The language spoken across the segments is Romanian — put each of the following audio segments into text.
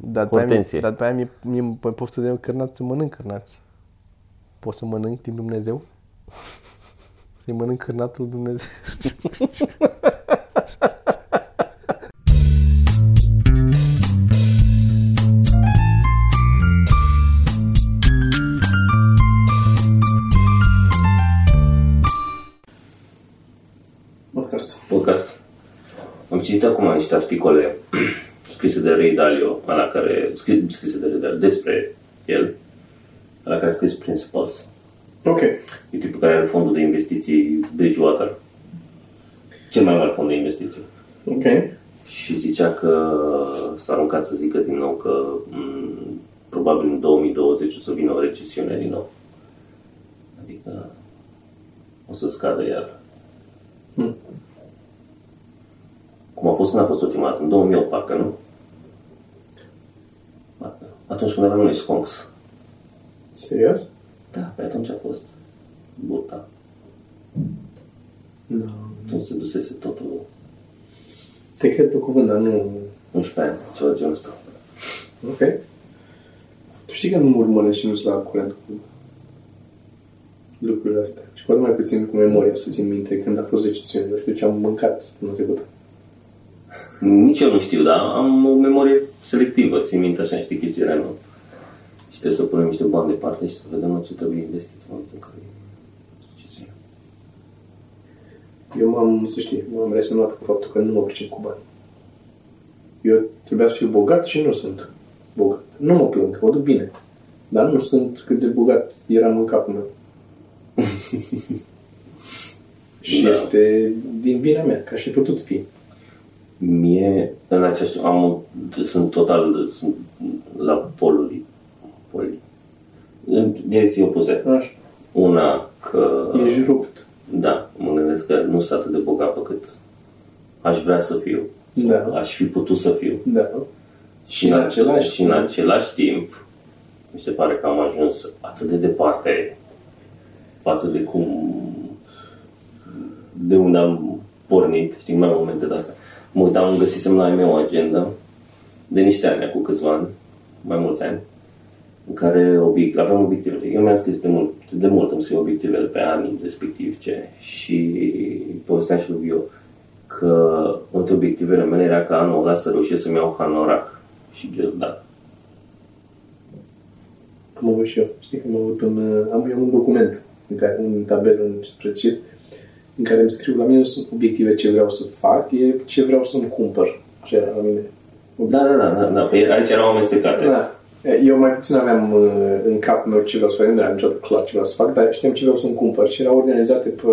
Dar pe aia, mi- Hortensie. dar pe aia mi-e, mi-e pe poftă de cărnați să mănânc cărnați. Pot să mănânc din Dumnezeu? Să-i mănânc cărnatul Dumnezeu? Podcast. podcast. Am citit acum niște articole scrise de Ray Dalio, la care, scri- scrise de Ray Dalio despre el, la care a scris Principles. Ok. E tipul care are fondul de investiții Bridgewater. Cel mai mare fond de investiții. Ok. Și zicea că s-a aruncat să zică din nou că m, probabil în 2020 o să vină o recesiune din nou. Adică o să scadă iar. Hmm. Cum a fost când a fost ultima dată? În 2008, parcă, nu? Parcă. Atunci când aveam noi Skonks. Serios? Da, pe atunci a fost burta. Nu. Atunci se dusese totul Te cred pe cuvânt, dar nu... 11 ani, ceva de genul ăsta. Ok. Tu știi că nu urmăresc și nu sunt la curent cu lucrurile astea. Și poate mai puțin cu memoria să țin minte când a fost recesiune. Nu știu ce am mâncat săptămâna trecută. Nici eu nu știu, dar am o memorie selectivă, țin minte așa niște chestii random. Și trebuie să punem niște bani deoparte și să vedem la ce trebuie investit în momentul în care e recesiune. Eu m-am, să știi, m-am resemnat cu faptul că nu mă pricep cu bani. Eu trebuia să fiu bogat și nu sunt bogat. Nu mă plâng, mă duc bine. Dar nu sunt cât de bogat eram în capul meu. și Da. este din vina mea, că aș fi putut fi. Mie, în acest am, o- sunt total, sunt la polului, poli, în direcții opuse. Așa. Una că, Ești rupt. da, mă gândesc că nu sunt atât de bogat pe cât aș vrea să fiu. Da. Aș fi putut să fiu. Da. Și în, în același, același și în timp- același timp, mi se pare că am ajuns atât de departe față de cum de unde am pornit, știi, mai momente de astea. Mă uitam, îmi găsisem la mea o agenda de niște ani, cu câțiva ani, mai mulți ani, în care obiect, aveam obiectivele. Eu mi-am scris de mult, de mult îmi scriu obiectivele pe anii respectiv ce și povesteam și lui Vio că multe obiectivele mele era ca anul ăla să reușesc să-mi iau hanorac și ghiozdan. Am avut și eu. Știi că am avut un, uh, am eu un document, în care, un tabel, un spreadsheet, în care îmi scriu la mine nu sunt obiective ce vreau să fac, e ce vreau să-mi cumpăr. Ce era la mine. Da, da, da, da, da. Păi aici erau amestecate. Da. Eu mai puțin aveam uh, în capul meu ce vreau să fac, nu era niciodată clar ce vreau să fac, dar știam ce vreau să-mi cumpăr și erau organizate pe,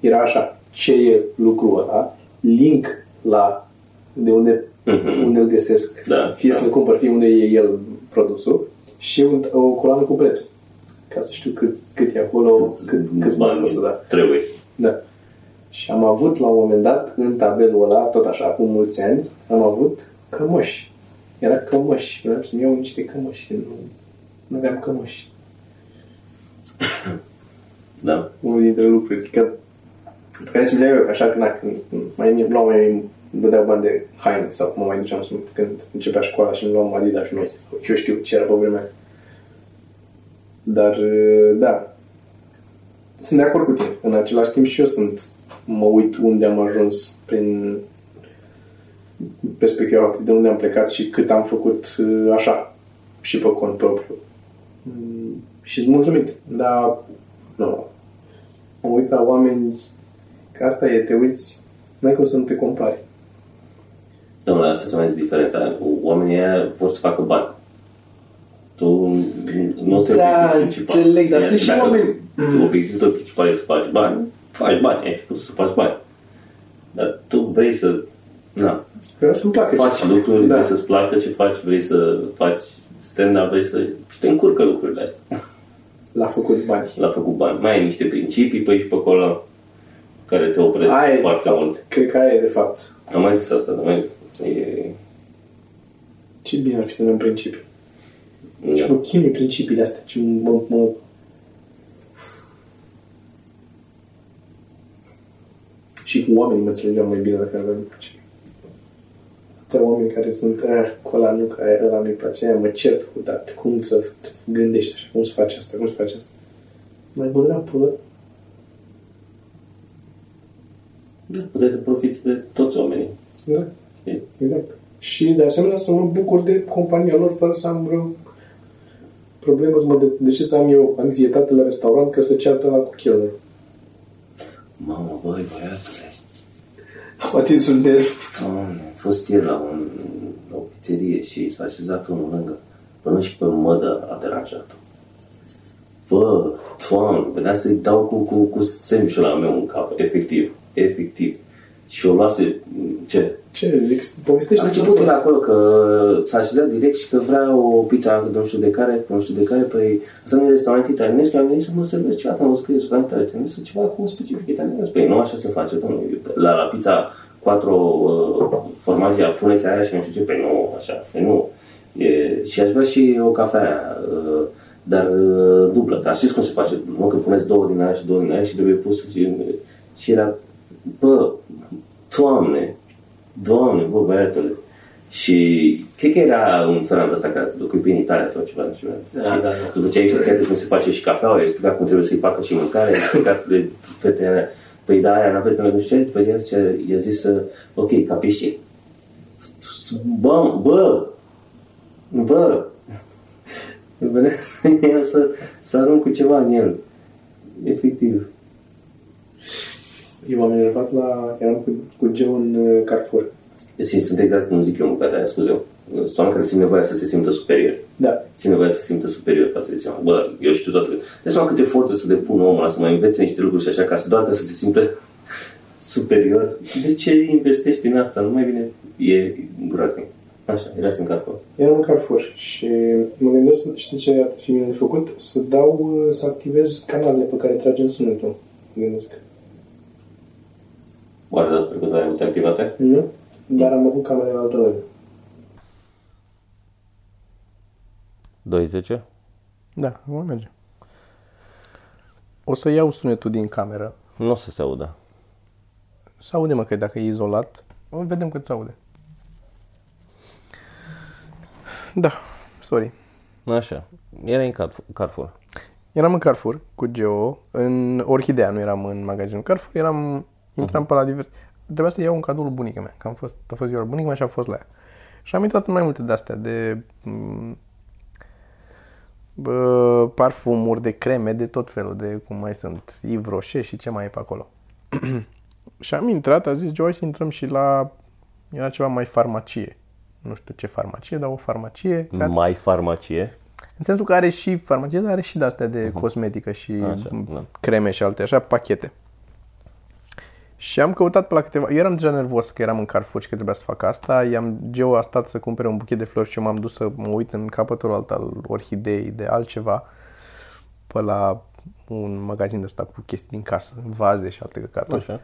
era așa, ce e lucrul ăla, link la de unde, Mhm. unde îl găsesc, Da, fie da. să-l cumpăr, fie unde e el produsul și un, o coloană cu preț, ca să știu cât, cât e acolo, cât, cât bani costă, da. trebuie. Da. Și am avut la un moment dat, în tabelul ăla, tot așa, acum mulți ani, am avut cămăși. Era cămăși. Vreau să-mi iau niște cămăși. și Nu, nu aveam cămăși. Da. Unul dintre lucruri. Că, pe care să-mi le iau eu, așa că na, când mai mi luam mai îmi dădeau bani de haine sau cum mă mai duceam să, când începea școala și îmi luam Adidas noi. Sau Eu știu ce era pe vremea aia. Dar, da, sunt de acord cu tine. În același timp și eu sunt, mă uit unde am ajuns prin perspectiva de unde am plecat și cât am făcut uh, așa și pe cont propriu. Mm, Și sunt mulțumit, dar nu. Mă uit la oameni că asta e, te uiți, n-ai cum să nu te compari. Domnule, asta se mai zice diferența. Oamenii ăia vor să facă bani. Tu nu este Da, obiectivul principal. înțeleg, dar sunt și Dacă oameni- Obiectivul tău principal e să faci bani, faci bani, ai făcut să faci bani. Dar tu vrei să na, Vreau să-mi placă ce faci fac. lucruri, da. vrei să-ți placă ce faci, vrei să faci stand-up, vrei să... Și te încurcă lucrurile astea. L-a făcut bani. L-a făcut bani. Mai ai niște principii pe aici pe acolo care te opresc Aia e, foarte de fapt. mult. Cred că aia e, de fapt. Am mai zis asta, am mai zis. E... Ce bine ar fi să avem principii. Și Da. mă chinui principiile astea. Ce mă, mă... Și cu oamenii mă înțelegeam mai bine dacă aveam principii. atâția oameni care sunt ah, cu ăla nu, că ăla nu-i place, aia mă cert cu dat, cum să gândești așa, cum să faci asta, cum să faci asta. Mai băga păr, Da, puteți să profiți de toți oamenii. da, Știi? exact. Și de asemenea să mă bucur de compania lor fără să am vreo problemă, să mă de, de ce să am eu anxietate la restaurant că se ceartă la cu chelner. Mamă, băi, băiatule, Am atins un nerv. Doamne, am fost ieri la, un, la o pizzerie și s-a așezat unul lângă. Până și pe mădă a deranjat-o. Bă, Doamne, venea să-i dau cu, cu, cu sandwich-ul la meu în cap, efectiv, efectiv. Și o luase, ce? Ce? Ex- Povestește A început el acolo că s-a așezat direct și că vrea o pizza de nu știu de care, nu știu de care, păi asta nu e restaurant italianesc, eu am venit să mă servesc ceva, am văzut că e restaurant italianesc, să ceva cu specific italianesc. Păi nu așa se face, domnule, la, la pizza quattro uh, formaggio, puneți aia și nu știu ce, păi nu, așa, păi nu. E, și aș vrea și o cafea, uh, dar uh, dublă, dar știți cum se face, nu că puneți două din aia și două din aia și trebuie pus și, și era, bă, Doamne, Doamne, bă, băiatule. Și cred că era un țăran ăsta care duc prin Italia sau ceva. Nu știu. Da, și da, da. după ce a explicat cum se face și cafeaua, a explicat cum trebuie să-i facă și mâncare, a explicat de fetele alea. Păi da, aia n-a că nu știu ce, după aceea zice, i-a zis, uh, ok, capisci? Bă, bă, bă, venea eu să, să arunc cu ceva în el. Efectiv. Eu m-am enervat la... Eram cu, cu Geo în uh, Carrefour. Deci sunt exact cum zic eu în bucata aia, scuze Sunt oameni care simt nevoia să se simtă superior. Da. Simt nevoia să se simtă superior față de ceva. Bă, eu știu toate. Deci seama câte forțe să depun omul ăla, să mai învețe niște lucruri și așa, ca să doar ca să se simtă superior. De ce investești în asta? Nu mai bine e groaznic. Așa, erați în Carrefour. Eram în Carrefour și mă gândesc, știi ce ar fi bine de făcut? Să dau, uh, să activez canalele pe care tragem sunetul. Mă gândesc. Oare data trecută ai avut activitate? Nu? Dar am avut camera în altă lângă. 20? Da, vom merge. O să iau sunetul din cameră. Nu o să se audă. Să aude, mă, că dacă e izolat, o vedem cât se aude. Da, sorry. Așa. Era în Carrefour- Carrefour. Eram în Carrefour cu Geo, în Orhidea, nu eram în magazinul Carrefour, eram, intram pe la divers. Trebuia să iau un cadou lui bunica mea, că am fost, a fost ziua lui bunica mea și am fost la ea. Și am intrat în mai multe de-astea, de m, bă, parfumuri, de creme, de tot felul, de cum mai sunt, Yves Rocher și ce mai e pe acolo. și am intrat, a zis Geo, hai să intrăm și la, era ceva mai farmacie. Nu știu ce farmacie, dar o farmacie. care- Mai farmacie. în sensul că are și farmacie, dar are și de-astea de cosmetică și Așa, m, da. creme și alte, așa, pachete. Și am căutat pe la câteva... Eu eram deja nervos că eram în Carrefour și că trebuia să fac asta. I-am, Geo a stat să cumpere un buchet de flori și eu m-am dus să mă uit în capătul alt al orhidei de altceva pe la un magazin de ăsta cu chestii din casă, vaze și alte căcaturi. Așa.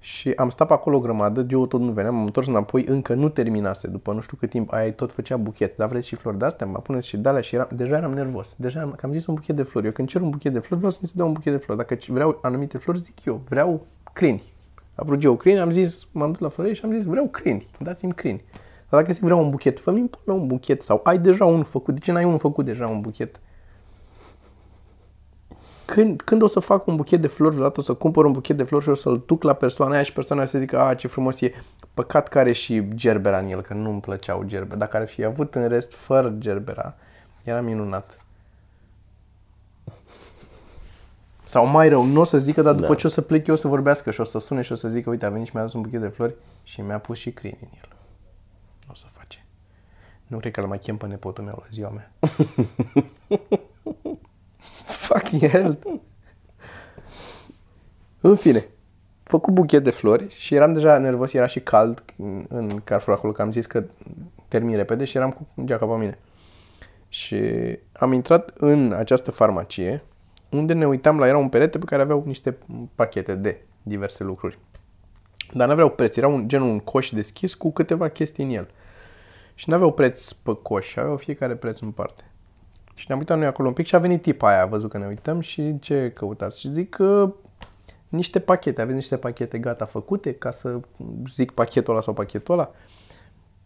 Și am stat pe acolo o grămadă, Geo tot nu venea, m-am întors înapoi, încă nu terminase, după nu știu cât timp, aia tot făcea buchet, dar vreți și flori de-astea, mă puneți și de și eram, deja eram nervos, deja am, că am zis un buchet de flori, eu când cer un buchet de flori vreau să mi se dea un buchet de flori, dacă vreau anumite flori zic eu, vreau crini. A vrut Geo crini, am zis, m-am dus la florie și am zis vreau crini, dați-mi crini. Dar dacă zic vreau un buchet, fă-mi impune un buchet sau ai deja unul făcut, de ce n-ai unul făcut deja un buchet? când, când o să fac un buchet de flori, vreodată o să cumpăr un buchet de flori și o să-l duc la persoana aia și persoana aia să zică, a, ce frumos e. Păcat că are și gerbera în el, că nu-mi plăceau gerbera. Dacă ar fi avut în rest fără gerbera, era minunat. Sau mai rău, nu o să zică, dar după Da. ce o să plec eu o să vorbească și o să sune și o să zică, uite, a venit și mi-a adus un buchet de flori și mi-a pus și crini în el. O să face. Nu cred că îl mai chem pe nepotul meu la ziua mea. Fucking hell. În fine, făcut buchet de flori și eram deja nervos, era și cald în- în Carrefour acolo, că am zis că termin repede și eram cu geaca pe mine. Și am intrat în această farmacie, unde ne uitam la, era un perete pe care aveau niște pachete de diverse lucruri. Dar nu aveau preț, era un, genul un coș deschis cu câteva chestii în el. Și nu aveau preț pe coș, aveau fiecare preț în parte. Și ne-am uitat noi acolo un pic și a venit tipa aia, a văzut că ne uităm și ce căutați? Și zic că niște pachete, aveți niște pachete gata făcute ca să zic pachetul ăla sau pachetul ăla.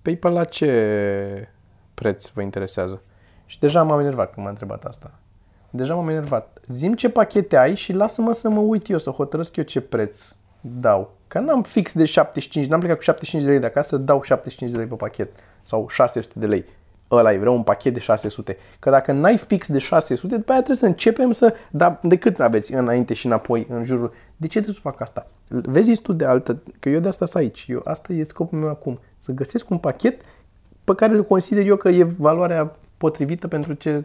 PayPal la ce preț vă interesează? Și deja m-am enervat când m-a întrebat asta. Deja m-am enervat. Zim ce pachete ai și lasă-mă să mă uit eu, să hotărăsc eu ce preț dau. Că n-am fix de 75, n-am plecat cu 75 de lei de acasă, dau 75 de lei pe pachet. Sau 600 de lei. Ăla e, vreau un pachet de 600. Că dacă n-ai fix de 600, după aia trebuie să începem să... Dar de cât aveți înainte și înapoi în jurul... De ce trebuie să fac asta? Vezi tu de altă... Că eu de asta sunt aici. Eu, asta e scopul meu acum. Să găsesc un pachet pe care îl consider eu că e valoarea potrivită pentru ce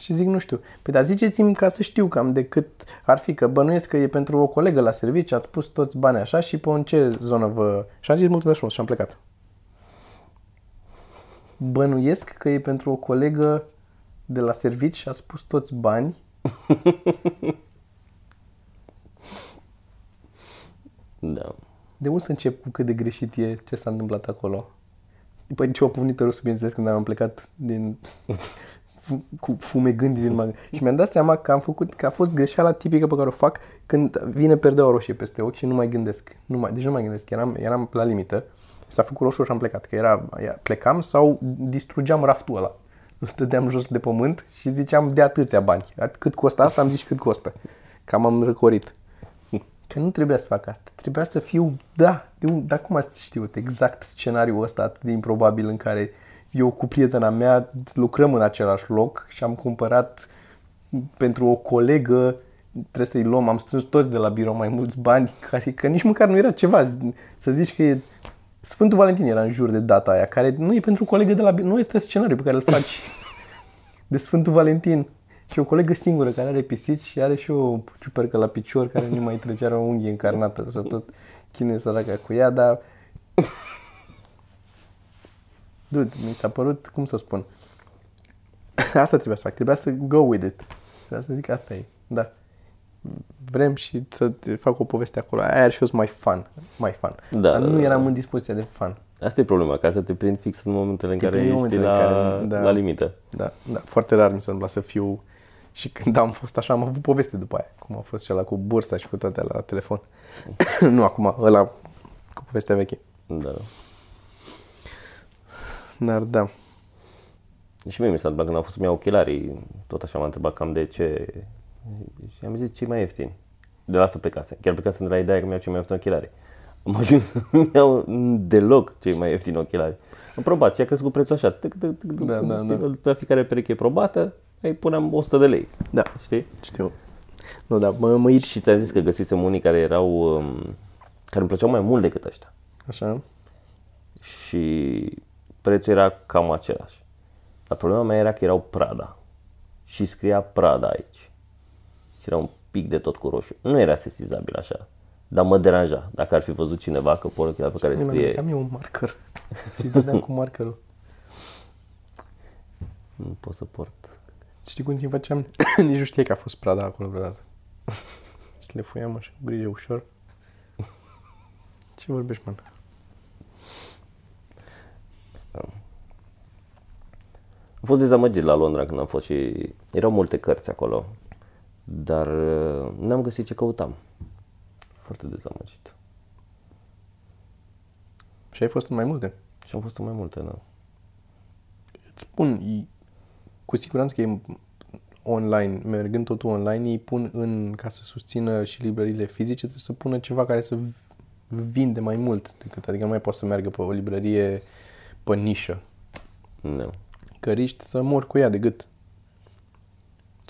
și zic, nu știu. Păi dar ziceți-mi ca să știu cam de cât ar fi, că bănuiesc că e pentru o colegă la serviciu, ați pus toți banii așa și pe în ce zonă vă... Și am zis mulțumesc frumos și am plecat. Bănuiesc că e pentru o colegă de la serviciu și a spus toți bani. Da. De unde să încep cu cât de greșit e ce s-a întâmplat acolo? După ce au punit râsul, bineînțeles, când am plecat din cu fumegând din magazin. Și mi-am dat seama că am făcut, că a fost greșeala tipică pe care o fac când vine perdeaua roșie peste ochi și nu mai gândesc. Nu mai, deci nu mai gândesc, eram, eram la limită. S-a făcut roșu și am plecat, că era, plecam sau distrugeam raftul ăla. Îl dădeam jos de pământ și ziceam de atâția bani. Cât costă asta? Am zis cât costă. Cam am răcorit. Că nu trebuia să fac asta. Trebuia să fiu, da, de un, dar cum ați știut exact scenariul ăsta atât de improbabil în care eu cu prietena mea lucrăm în același loc și am cumpărat pentru o colegă, trebuie să-i luăm, am strâns toți de la birou mai mulți bani, care, că nici măcar nu era ceva, să zici că e Sfântul Valentin era în jur de data aia, care nu e pentru colegă de la birou, nu este scenariu pe care îl faci de Sfântul Valentin. Și o colegă singură care are pisici și are și o ciupercă la picior care nu mai trecea o unghie încarnată să tot chine săraca cu ea, dar dude, mi s-a părut, cum să spun, asta trebuia să fac, trebuia să go with it. Trebuia să zic asta e, da. Vrem și să fac o poveste acolo. Aia ar fi fost mai fun, mai fun. Da, Dar da, nu da, eram da. în dispoziția de fun. Asta e problema, ca să te prind fix în momentele în Te care prind în ești momentele la, în care- da. la limită. Da, da, foarte rar mi s-a întâmplat să fiu și când am fost așa, am avut poveste după aia, cum a fost cel cu bursa și cu toate la telefon. nu acum, ăla cu povestea veche. Da. Dar da, Și mie mi s-a întâmplat când am fost să-mi iau ochelarii, tot așa m-a întrebat cam de ce. Și am zis ce mai ieftini. De la asta plecase. Chiar plecasem de la ideea că mi-au cei mai ieftini ochelari. Am ajuns să nu iau deloc cei mai ieftini ochelari. Am probat și a crescut prețul așa. Tic, tic, tic, tic, Da, tic, da, știi, da. Pe fiecare pereche probată, îi puneam 100 de lei. da, Știi? știu. Nu, da, mă, mă ir Și ți-am zis că găsisem unii care erau, um, care îmi plăceau mai mult decât ăștia. așa. și prețul era cam același. Dar problema mea era că erau Prada și scria Prada aici. Și era un pic de tot cu roșu. Nu era sesizabil așa, dar mă deranja. Dacă ar fi văzut cineva că porul pe care Scrie... scrie, Am eu un marker. Și dădeam cu markerul. nu pot să port. Știi cum timp făceam? Nici nu știai că a fost Prada acolo vreodată. și le fuiam așa, cu grijă ușor. Ce vorbești, man? Am fost dezamăgit la Londra când am fost și erau multe cărți acolo, dar uh, n-am găsit ce căutam. Foarte dezamăgit. Și ai fost în mai multe. Și am fost în mai multe, da. Îți spun, e- cu siguranță că e online, mergând totul online, ei pun în, ca să susțină și librăriile fizice, trebuie să pună ceva care să vinde mai mult decât, adică nu mai poți să meargă pe o librărie pe nișă. Nu. Că riști să mor cu ea de gât.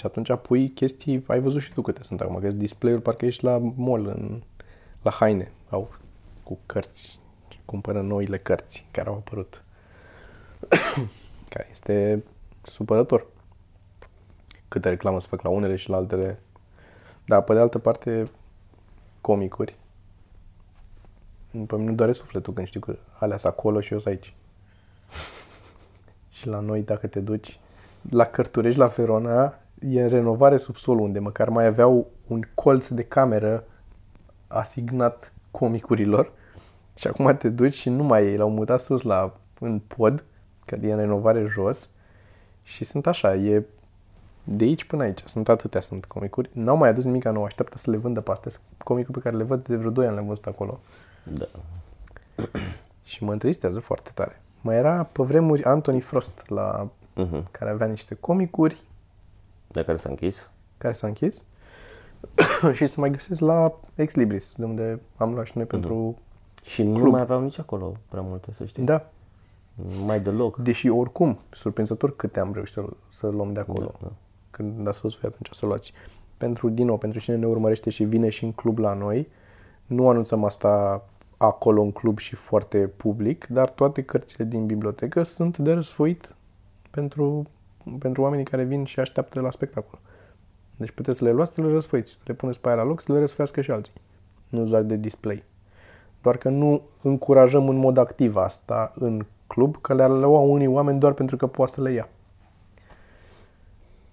Și atunci pui chestii, ai văzut și tu câte sunt acum, că display-uri parcă ești la mall, în, la haine, au cu cărți, cumpără noile cărți care au apărut. care este supărător. Câte reclamă se fac la unele și la altele. Dar, pe de altă parte, comicuri. Pe mine nu doare sufletul când știu că alea sunt acolo și eu sunt aici. Și la noi, dacă te duci la Cărturești, la Verona, e în renovare subsolul, unde măcar mai aveau un colț de cameră asignat comicurilor. Și acum te duci și nu mai e, l-au mutat sus la, în pod, că e în renovare jos. Și sunt așa, e de aici până aici. Sunt atâtea, sunt comicuri. N-au mai adus nimic nou, așteaptă să le vândă pe astea. Sunt comicuri pe care le văd de vreo 2 ani, le-am văzut acolo. Da. Și mă întristează foarte tare. Mai era pe vremuri Anthony Frost, la, Mhm. care avea niște comicuri De care s-a închis? care s-a închis și să mai găsesc la Ex Libris, de unde am luat și noi pentru... Și nu Club. mai aveau nici acolo prea multe, să știi. Da, Mai deloc. deși oricum, surprinzător câte am reușit să, să luăm de acolo. Da, da. Când a spus voi atunci să luați. Pentru, din nou, pentru cine ne urmărește și vine și în club la noi, nu anunțăm asta acolo în club și foarte public, dar toate cărțile din bibliotecă sunt de răsfoit pentru, pentru oamenii care vin și așteaptă la spectacol. Deci puteți să le luați, să le răsfoiți, să le puneți pe aia la loc, să le răsfoiască și alții. Nu doar de display. Doar că nu încurajăm în mod activ asta în club, că le lua unii oameni doar pentru că poate să le ia.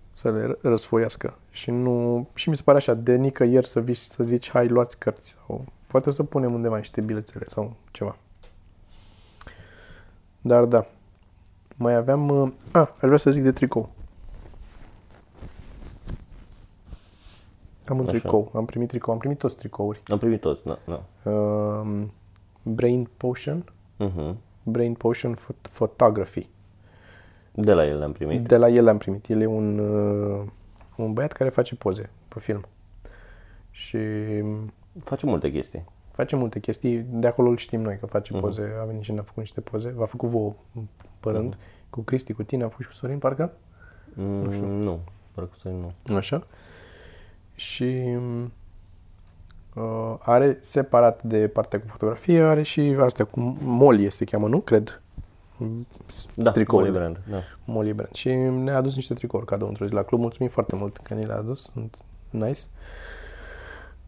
Să le ră- răsfoiască. Și nu și mi se pare așa, de nicăieri să vii și să zici, hai, luați cărți. Sau poate să punem undeva niște bilețele sau ceva. Dar da. Mai aveam... uh, A, aș vrea să zic de tricou. Am un Așa. tricou, am primit tricou, am primit toți tricouri. Am primit toți, da. da. Um, Brain Potion, Uh-huh. Brain Potion Phot- Photography. De la el le-am primit. De la el am primit. El e un, uh, un băiat care face poze pe film. Și Face multe chestii. face multe chestii. De acolo îl știm noi că face poze. A venit și ne-a făcut niște poze. V-a făcut vouă pe rând. Cu Cristi, cu tine, a făcut și cu Sorin, parcă? Mm, nu știu. Nu, parcă să nu. Așa. Și uh, are separat de partea cu fotografie, are și asta cu molie se cheamă, nu? Cred. Da, Tricourile. Molly Brand, da. Molly Brand. Și ne-a adus niște tricouri cadou într-o zi la club. Mulțumim foarte mult că ni le-a adus. Sunt nice.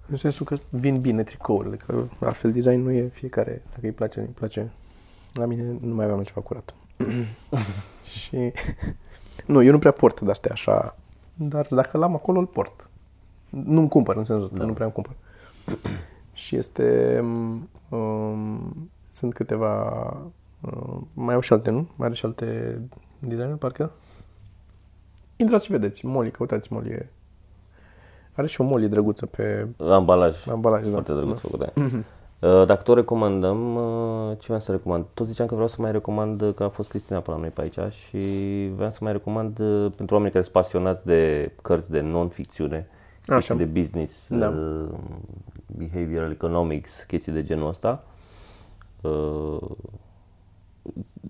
În sensul că vin bine tricourile, că altfel design nu e fiecare, dacă îi place, îi place. La mine nu mai aveam ceva curat. și nu, eu nu prea port de-astea așa, dar dacă l-am acolo, îl port. Nu-mi cumpăr, în sensul ăsta, Da. nu prea îmi cumpăr. și este... Um, sunt câteva... Uh, mai au și alte, nu? Mai are și alte designuri, parcă? Intrați și vedeți. Molly, căutați Molly. E- Are și o Molly drăguță pe Ambalaj. ambalaj. Da. Foarte drăguț făcut, da. Uh, Dacă tot recomandăm, uh, ce vreau să recomand? Tot ziceam că vreau să mai recomand uh, că a fost Cristina pe la noi pe aici și vreau să mai recomand uh, pentru oamenii care sunt pasionați de cărți de non-ficțiune, chestii de business, Da. uh, behavioral economics, chestii de genul ăsta. Uh,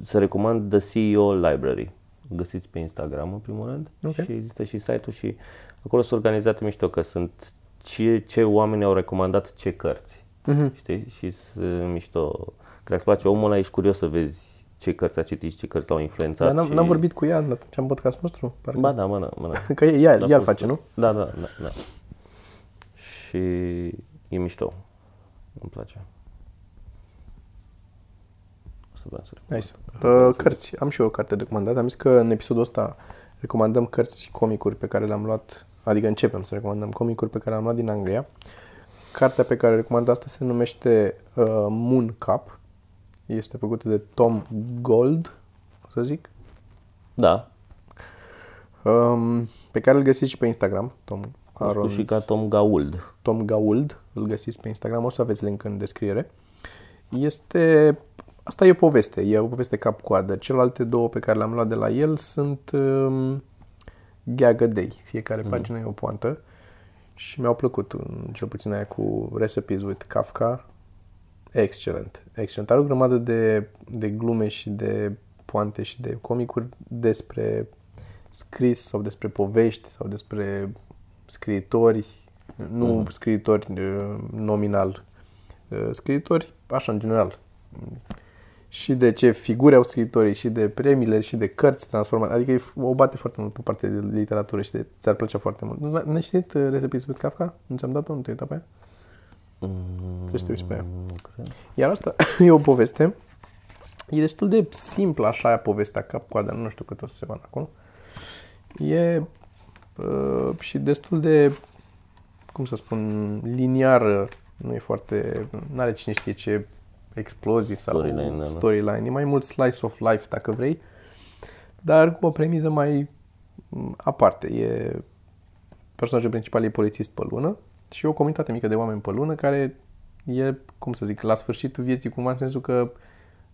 Să recomand The CEO Library. Găsiți pe Instagram în primul rând Ok. și există și site-ul și acolo sunt organizate mișto că sunt ce, ce oameni au recomandat ce cărți. Mhm. Știi? Și sunt mișto. Că dacă îți place omul ăla, ești curios să vezi ce cărți a citit și ce cărți l-au influențat. Dar n-am, și... n-am vorbit cu ea atunci în podcastul nostru. Parcă. Ba da, mă da, mă da. Că ea, Da, ea îl fost- face, nu? Da, da, da, da. Și e mișto. Îmi place. Asta vreau să recomand. Nice. Uh, cărți. Am și eu o carte recomandat. Am zis că în episodul ăsta recomandăm cărți și comicuri pe care le-am luat, adică începem să recomandăm comicuri pe care le-am luat din Anglia. Cartea pe care recomand asta se numește uh, Moon Cup. Este făcută de Tom Gold, să zic. Da, Um, pe care îl găsiți și pe Instagram, Tom Aron... Aron, și ca Tom Gauld. Tom Gauld, îl găsiți pe Instagram, o să aveți link în descriere. Este, asta e o poveste, e o poveste cap-coadă. Celelalte două pe care le-am luat de la el sunt um, gag a day, fiecare mm. pagină e o poantă și mi-au plăcut, um, cel puțin aia cu Recipes with Kafka, excelent, excelent. Are o grămadă de, de glume și de poante și de comicuri despre scris sau despre povești sau despre scriitori, nu scriitori uh, nominal, uh, scriitori așa în general. Și de ce figuri au scriitorii, și de premiile, și de cărți transformate. Adică e f- o bate foarte mult pe partea de literatură și de, ți-ar plăcea foarte mult. Nu ne știți uh, Recipes with Kafka? Nu ți-am dat-o? Nu te-ai uitat pe ea? Trebuie să te uiți pe ea. Nu cred. Iar asta e o poveste. E destul de simplă așa povestea cap-coadă, nu știu cât o să se vadă acolo. E uh, și destul de, cum să spun, liniară. Nu e foarte, nu are cine știe ce explozii sau Storyline, da, da. storyline. E mai mult slice of life, dacă vrei, dar cu o premiză mai m, aparte. E personajul principal e polițist pe lună și e o comunitate mică de oameni pe lună care e, cum să zic, la sfârșitul vieții cumva în sensul că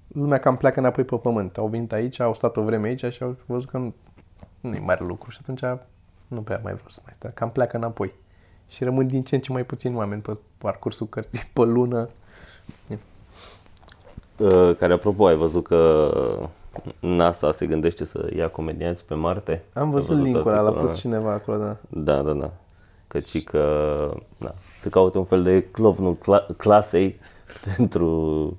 lumea cam pleacă înapoi pe pământ. Au venit aici, au stat o vreme aici și au văzut că nu, nu e mare lucru și atunci nu prea mai vreau să mai stea. Cam pleacă înapoi. Și rămân din ce în ce mai puțini oameni pe parcursul cărții, pe lună. Uh, care, apropo, ai văzut că NASA se gândește să ia comedianți pe Marte? Am văzut, linkul ăla, l-a pus cineva acolo, da. Da, da, da. Căci că da, se caută un fel de clovnul cla- clasei pentru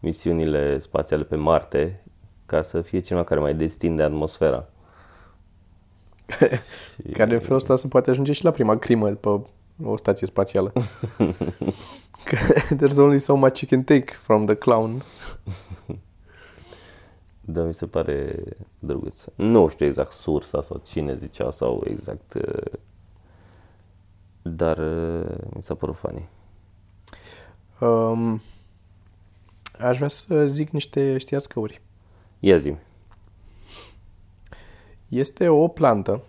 misiunile spațiale pe Marte ca să fie cineva care mai destinde atmosfera. Care în felul ăsta se poate ajunge și la prima crimă pe o stație spațială. Că There's only so much you can take from the clown. Da, mi se pare drăguț. Nu știu exact sursa sau cine zicea sau exact... uh, Dar uh, mi s-a părut funny. Um, aș vrea să zic niște știați-căuri. Ia zi Este o plantă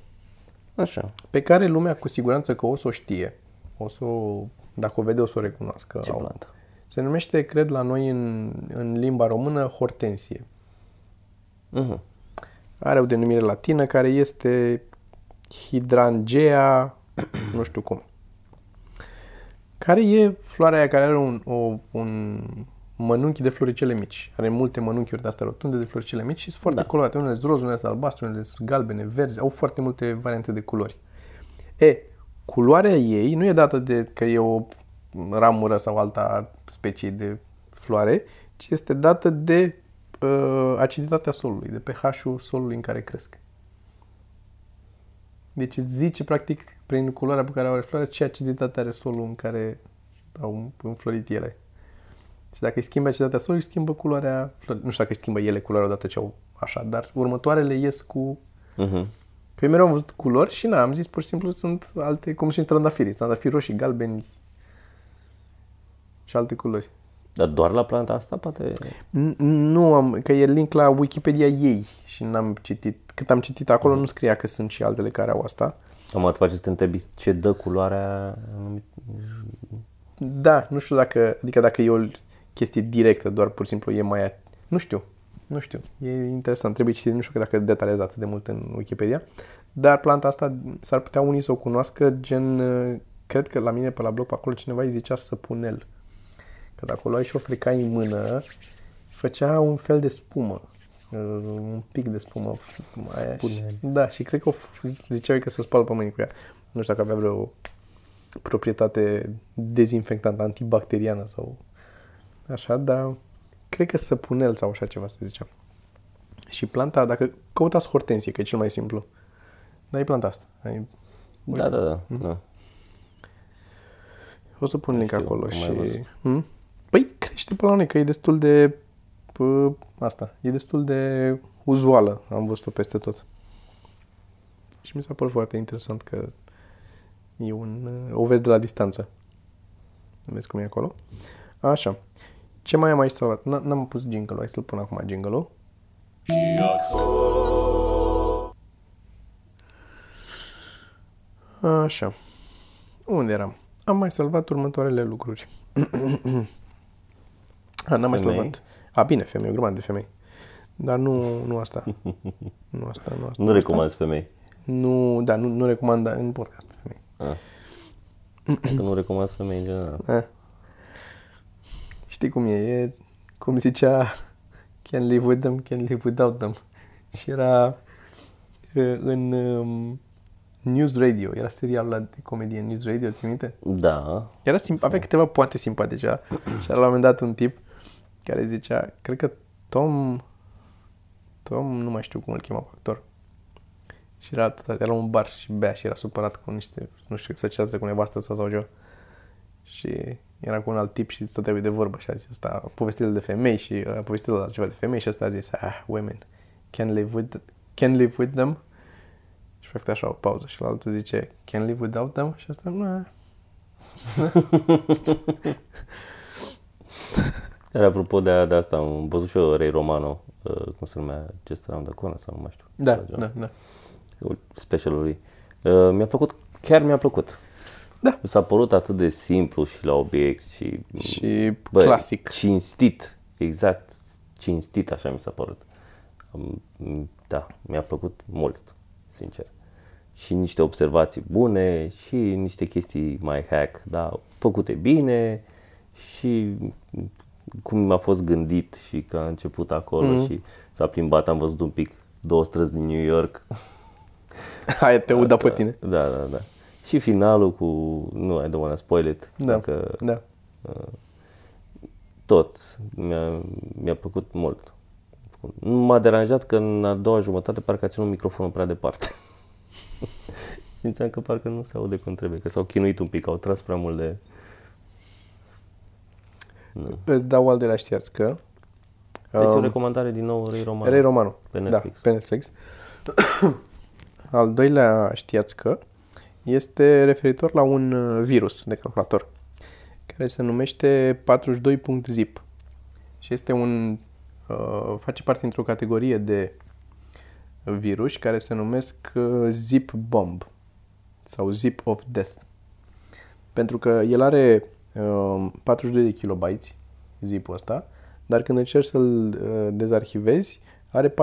Așa. pe care lumea cu siguranță că o să o știe. O să o, dacă o vede, o să o recunoască. Ce Au- plantă? Se numește, cred, la noi în, în limba română, hortensie. Uh-huh. Are o denumire latină care este Hydrangea, nu știu cum. Care e floarea aia care are un, o, un mănunchi de floricele mici. Are multe mănunchiuri de astea rotunde de floricele mici și sunt foarte da. colorate. Unele sunt roz, unele sunt albastre, unele sunt galbene, verzi. Au foarte multe variante de culori. E, culoarea ei nu e dată de că e o ramură sau alta specie de floare, ci este dată de uh, aciditatea solului, de pH-ul solului în care cresc. Deci îți zice, practic, prin culoarea pe care o are floarea, ce aciditate are solul în care au înflorit ele. Și dacă îi schimbi aciditatea solului, îi schimbă culoarea florii. Nu știu dacă îi schimbă ele culoarea odată ce au așa, dar următoarele ies cu... Uh-huh. Că eu mereu am văzut culori și n-am zis, pur și simplu sunt alte, cum și în trandafirii. Trandafiri roșii, galbeni și alte culori. Dar doar la planta asta, poate... N- Nu am, că e link la Wikipedia ei și n-am citit. Cât am citit acolo nu scria că sunt și altele care au asta. Am te face să te întrebi ce dă culoarea anumit- Da, nu știu dacă, adică dacă e o chestie directă, doar pur și simplu e mai, nu știu, nu știu, e interesant, trebuie citit, nu știu că dacă detaliază atât de mult în Wikipedia, dar planta asta s-ar putea unii să o cunoască, gen, uh, cred că la mine pe la blog pe acolo cineva îi zicea săpunel, că dacă o luai și o frecai în mână, făcea un fel de spumă, uh, un pic de spumă. Aia. Spune. Da, și cred că o f- ziceau ei că se spală pe mâini cu ea. Nu știu dacă avea vreo proprietate dezinfectantă, antibacteriană sau așa, dar cred că săpunel sau așa ceva să zicea. Și planta, dacă căutați hortensie, că e cel mai simplu, dar e planta asta. Ai, Da, da, da. Mhm. da. o să pun link știu, acolo am mai și... văzut. Hmm? Păi crește pe la noi, că e destul de... Pă, asta, e destul de uzuală, am văzut-o peste tot. Și mi s-a părut foarte interesant că e un, o vezi de la distanță. Vezi cum e acolo? Așa. Ce mai am aici salvat? N- N-am pus jingle-ul, hai să-l pun acum jingle-ul. Așa. Unde eram? Am mai salvat următoarele lucruri. A, n-am mai Femei? salvat. A, bine, femei, o grămadă de femei. Dar nu, nu asta. Nu asta, nu asta. Nu recomanzi femei. Nu, da, nu, nu recomand da, în podcast femei. Ah. Că nu recomanzi femei în general. Eh. Știi cum e? E cum zicea Can live with them, can live without them. Și era eh, în um, News Radio, era serialul ăla de comedie News Radio, ți minte? Da. Era simp- avea câteva poate simpatice și era la un moment dat un tip care zicea, cred că Tom, Tom, nu mai știu cum îl chema pe actor. Și era, atâta- era la un bar și bea și era supărat cu niște, nu știu, să ceasă cu nevastă sa sau ceva. Și era cu un alt tip și stăteau de vorbă și a zis asta, povestile de femei și a povestit la ceva de femei și ăsta a zis, ah, women, can live with, can live with them. Și a făcut așa o pauză și la altul zice, can live without them? Și asta, nu, Era apropo de, de asta, am văzut și eu Ray Romano, uh, cum se numea, Just Around the Corner sau nu mai știu. Da, Ceva da, da. specialul lui. Uh, mi-a plăcut, chiar mi-a plăcut. Da. Mi s-a părut atât de simplu și la obiect și, Și bă, clasic. cinstit, exact, cinstit, așa mi s-a părut. Am- Da, mi-a plăcut mult, sincer. Și niște observații bune și niște chestii mai hack, da, făcute bine și cum mi-a fost gândit și că a început acolo mm-hmm. și s-a plimbat, am văzut un pic două străzi din New York. Hai, te uda pe tine. Da, da, da. Și finalul cu, nu, I don't wanna spoil it, Da, dacă da. tot mi-a, mi-a plăcut mult. Nu m-a deranjat că în a doua jumătate parcă a ținut microfonul prea departe. Simțeam că parcă nu se aude cum trebuie, că s-au chinuit un pic, au tras prea mult de... Îți dau al de la știați că Deci o Um, recomandare din nou, Ray Romano. Ray Romano. Pe Netflix. Da, pe Netflix. Al doilea știați că este referitor la un uh, virus de calculator care se numește 42.zip și este un uh, face parte dintr-o categorie de virus care se numesc uh, zip bomb sau zip of death. Pentru că el are uh, 42 de kilobytes zipul ăsta, dar când încerci să-l uh, dezarhivezi, are 4,5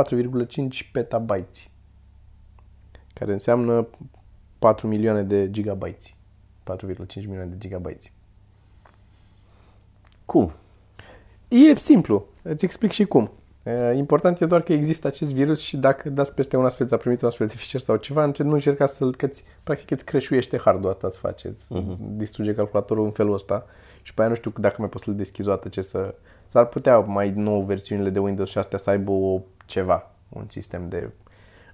petabytes, care înseamnă 4 milioane de gigabytes. 4,5 milioane de gigabytes. Cum? E simplu, îți explic și cum. E, Important e doar că există acest virus și dacă dați peste un astfel, a primit un astfel de fișier sau ceva, înce- nu încerca să-l, că practic îți creșuiește hardul asta să face, îți distruge calculatorul în felul ăsta și pe aia nu știu dacă mai poți să-l deschizi o dată ce să... S-ar putea mai nou versiunile de Windows și astea să aibă o, ceva, un sistem de...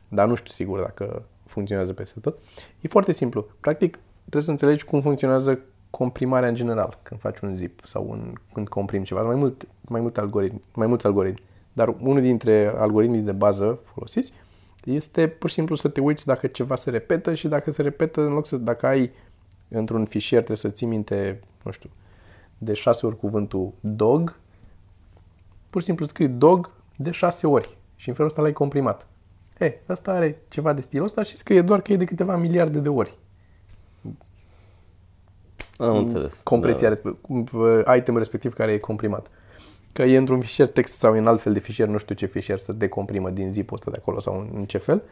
Dar nu știu sigur dacă funcționează peste tot. E foarte simplu. Practic trebuie să înțelegi cum funcționează comprimarea în general, când faci un zip sau un, când comprimi ceva. Mai, mult, mai, mult algoritmi, mai mulți algoritmi. Dar unul dintre algoritmii de bază folosiți este pur și simplu să te uiți dacă ceva se repetă și dacă se repetă, în loc să, dacă ai într-un fișier, trebuie să ții minte, nu știu, de șase ori cuvântul dog, pur și simplu scrii dog de șase ori și în felul ăsta l-ai comprimat. E, ăsta are ceva de stilul ăsta și scrie doar că e de câteva miliarde de ori. Am înțeles. compresia, Da. da. itemul respectiv care e comprimat. Că e într-un fișier text sau în alt fel de fișier, nu știu ce fișier să decomprimă din zipul ăsta de acolo sau în ce fel.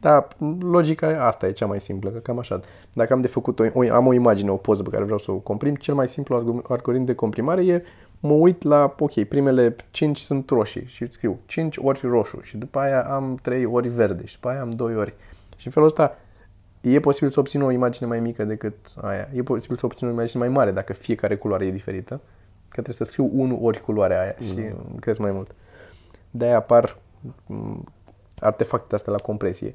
Dar logica asta e cea mai simplă, că cam așa. Dacă am de făcut, o, o, am o imagine, o poză pe care vreau să o comprim, cel mai simplu alg- algoritm de comprimare e mă uit la, ok, primele 5 sunt roșii și îți scriu 5 ori roșu și după aia am 3 ori verde și după aia am 2 ori. Și în felul ăsta e posibil să obțin o imagine mai mică decât aia. E posibil să obțin o imagine mai mare dacă fiecare culoare e diferită. Că trebuie să scriu 1 ori culoarea aia și mm. crezi mai mult. De-aia apar m, artefactele astea la compresie.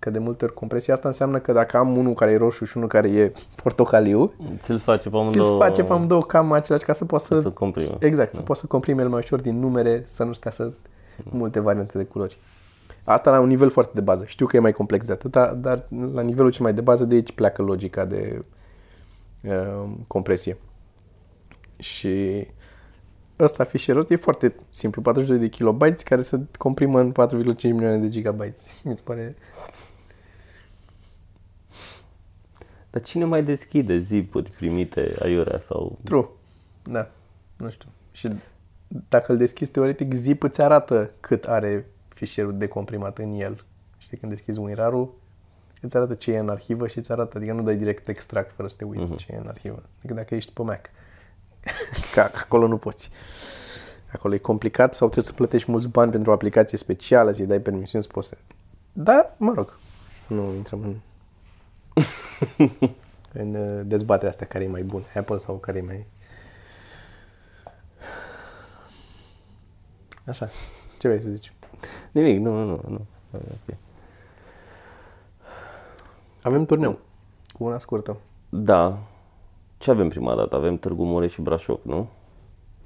Că de multe ori compresia asta înseamnă că dacă am unul care e roșu și unul care e portocaliu, Ți-l face pe ți-l amândouă face pe amândouă cam același ca să poți să... să comprimă. Exact, să poți să comprimi el mai ușor din numere, să nu stea să multe variante de culori. Asta la un nivel foarte de bază. Știu că e mai complex de atât, dar la nivelul cel mai de bază de aici pleacă logica de uh, compresie. Și ăsta fișierul ăsta e foarte simplu, 42 de kilobytes care se comprimă în 4,5 milioane de gigabytes. Mi se pare... Dar cine mai deschide zipuri primite aiurea sau... True. Da. Nu știu. Și dacă îl deschizi teoretic, zip îți arată cât are fișierul decomprimat în el. Știi, când deschizi WinRAR-ul, îți arată ce e în arhivă și îți arată, adică nu dai direct extract fără să te uiți uh-huh. ce e în arhivă. Adică dacă ești pe Mac. Că acolo nu poți. Acolo e complicat sau trebuie să plătești mulți bani pentru o aplicație specială, să-i dai permisiuni să poți să... Da, mă rog, nu intrăm în, în uh, dezbaterea asta care e mai bun, Apple sau care e mai... Așa, ce vrei să zici? Nimic, nu, nu, nu. nu. Ok. Avem turneu cu una scurtă. Da. Ce avem prima dată? Avem Târgu Mureș și Brașov, nu?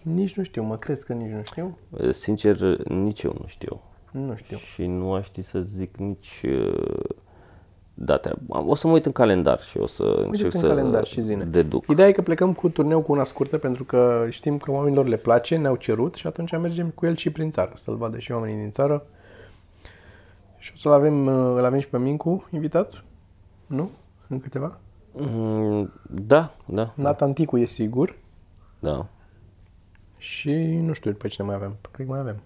Nici nu știu, mă crezi că nici nu știu? Sincer, nici eu nu știu. Nu știu. Și nu aș ști să zic nici uh, date. O să mă uit în calendar și o să încerc în să calendar și zine. deduc. Ideea e că plecăm cu turneu cu una scurtă pentru că știm că oamenilor le place, ne-au cerut și atunci mergem cu el și prin țară, să-l vadă și oamenii din țară. Și o să-l avem, uh, îl avem și pe Mincu invitat, nu? În câteva? Mm, Da, da, Nathan Ticu e sigur da. și nu știu pe cine mai avem. Cred că mai avem.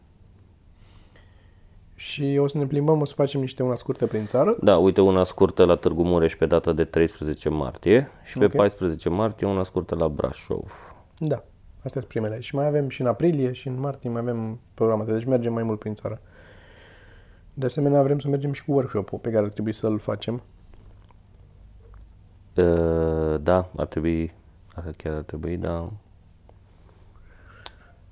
Și o să ne plimbăm, o să facem niște una scurtă prin țară. Da, uite una scurtă la Târgu Mureș pe data de 13 martie și pe Ok. 14 martie una scurtă la Brașov. Da, astea sunt primele. Și mai avem și în aprilie și în martie mai avem programate, deci mergem mai mult prin țară. De asemenea, vrem să mergem și cu workshop-ul pe care ar trebui să-l facem. Uh, Da, ar trebui, ar- chiar ar trebui, da.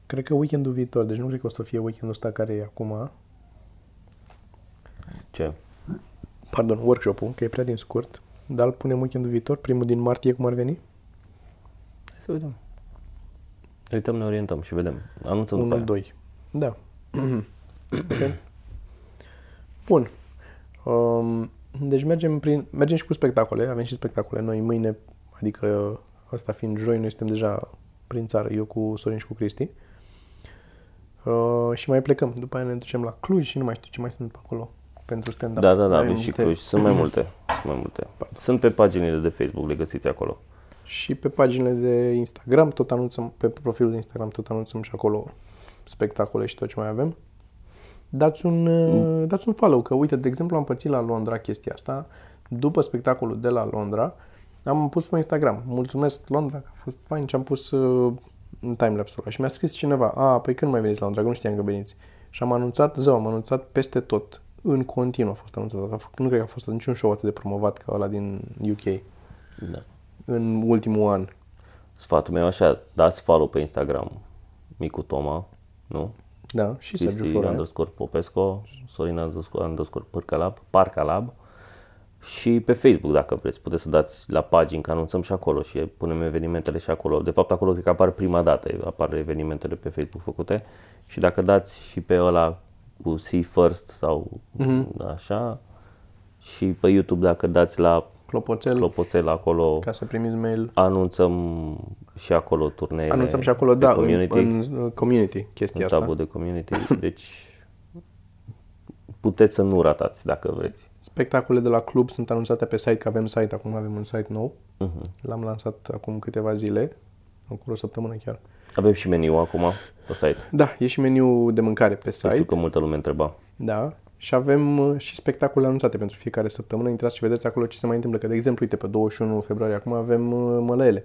Cred că weekendul viitor, deci nu cred că o să fie weekendul ăsta care e acum. Ce? Pardon, workshop-ul, că e prea din scurt. Dar îl punem weekendul viitor, primul din martie, cum ar veni? Hai să vedem. Ne uităm, ne orientăm și vedem. Anunțăm după 1, aia. 2. Da. Ok. Bun. Um, deci mergem, prin, mergem și cu spectacole. Avem și spectacole noi mâine, adică asta fiind joi, noi suntem deja prin țară, eu cu Sorin și cu Cristi. Uh, și mai plecăm. După aia ne ducem la Cluj și nu mai știu ce mai sunt pe acolo pentru stand-up. Da, da, da, Avem avem și niște- Cluj. Sunt mai multe. Sunt mai multe. Sunt pe paginile de Facebook, le găsiți acolo. Și pe paginile de Instagram tot anunțăm, pe profilul de Instagram tot anunțăm și acolo spectacole și tot ce mai avem. Dați un, mm. dați un follow, că uite, de exemplu am pățit la Londra chestia asta. După spectacolul de la Londra, am pus pe Instagram. Mulțumesc Londra că a fost fain și am pus uh, în timelapse-ul ăla. Și mi-a scris cineva, a, păi când mai veniți la Londra, că nu știam că veniți. Și am anunțat, zău, am anunțat peste tot. În continuu a fost anunțat. A fost- Nu cred că a fost niciun show atât de promovat ca ăla din UK Da. în ultimul an. Sfatul meu așa, dați follow pe Instagram, Micu Toma, nu? Da, și Sergiu Cristi Florea. underscore Popesco, Sorin underscore, underscore Pârcalab, Parcalab și pe Facebook dacă vreți. Puteți să dați la pagini, că anunțăm și acolo și punem evenimentele și acolo. De fapt acolo cred că apar prima dată, apar evenimentele pe Facebook făcute și dacă dați și pe ăla cu See First sau Mhm. așa și pe YouTube dacă dați la Clopoțel, Clopoțel acolo ca să primiți mail. anunțăm și acolo turneele Anunțăm și acolo, de da, community, în, în uh, community chestia în asta. tabul de community, deci puteți să nu ratați dacă vreți. Spectacole de la club sunt anunțate pe site, că avem site, acum avem un site nou. Uh-huh. L-am lansat acum câteva zile, acum o săptămână chiar. Avem și meniu acum pe site. Da, e și meniu de mâncare pe Știu site. că multă lume întreba. Da. Și avem uh, și spectacole anunțate pentru fiecare săptămână. Intrați și vedeți acolo ce se mai întâmplă. Că, de exemplu, uite, pe 21 februarie acum avem uh, mălele.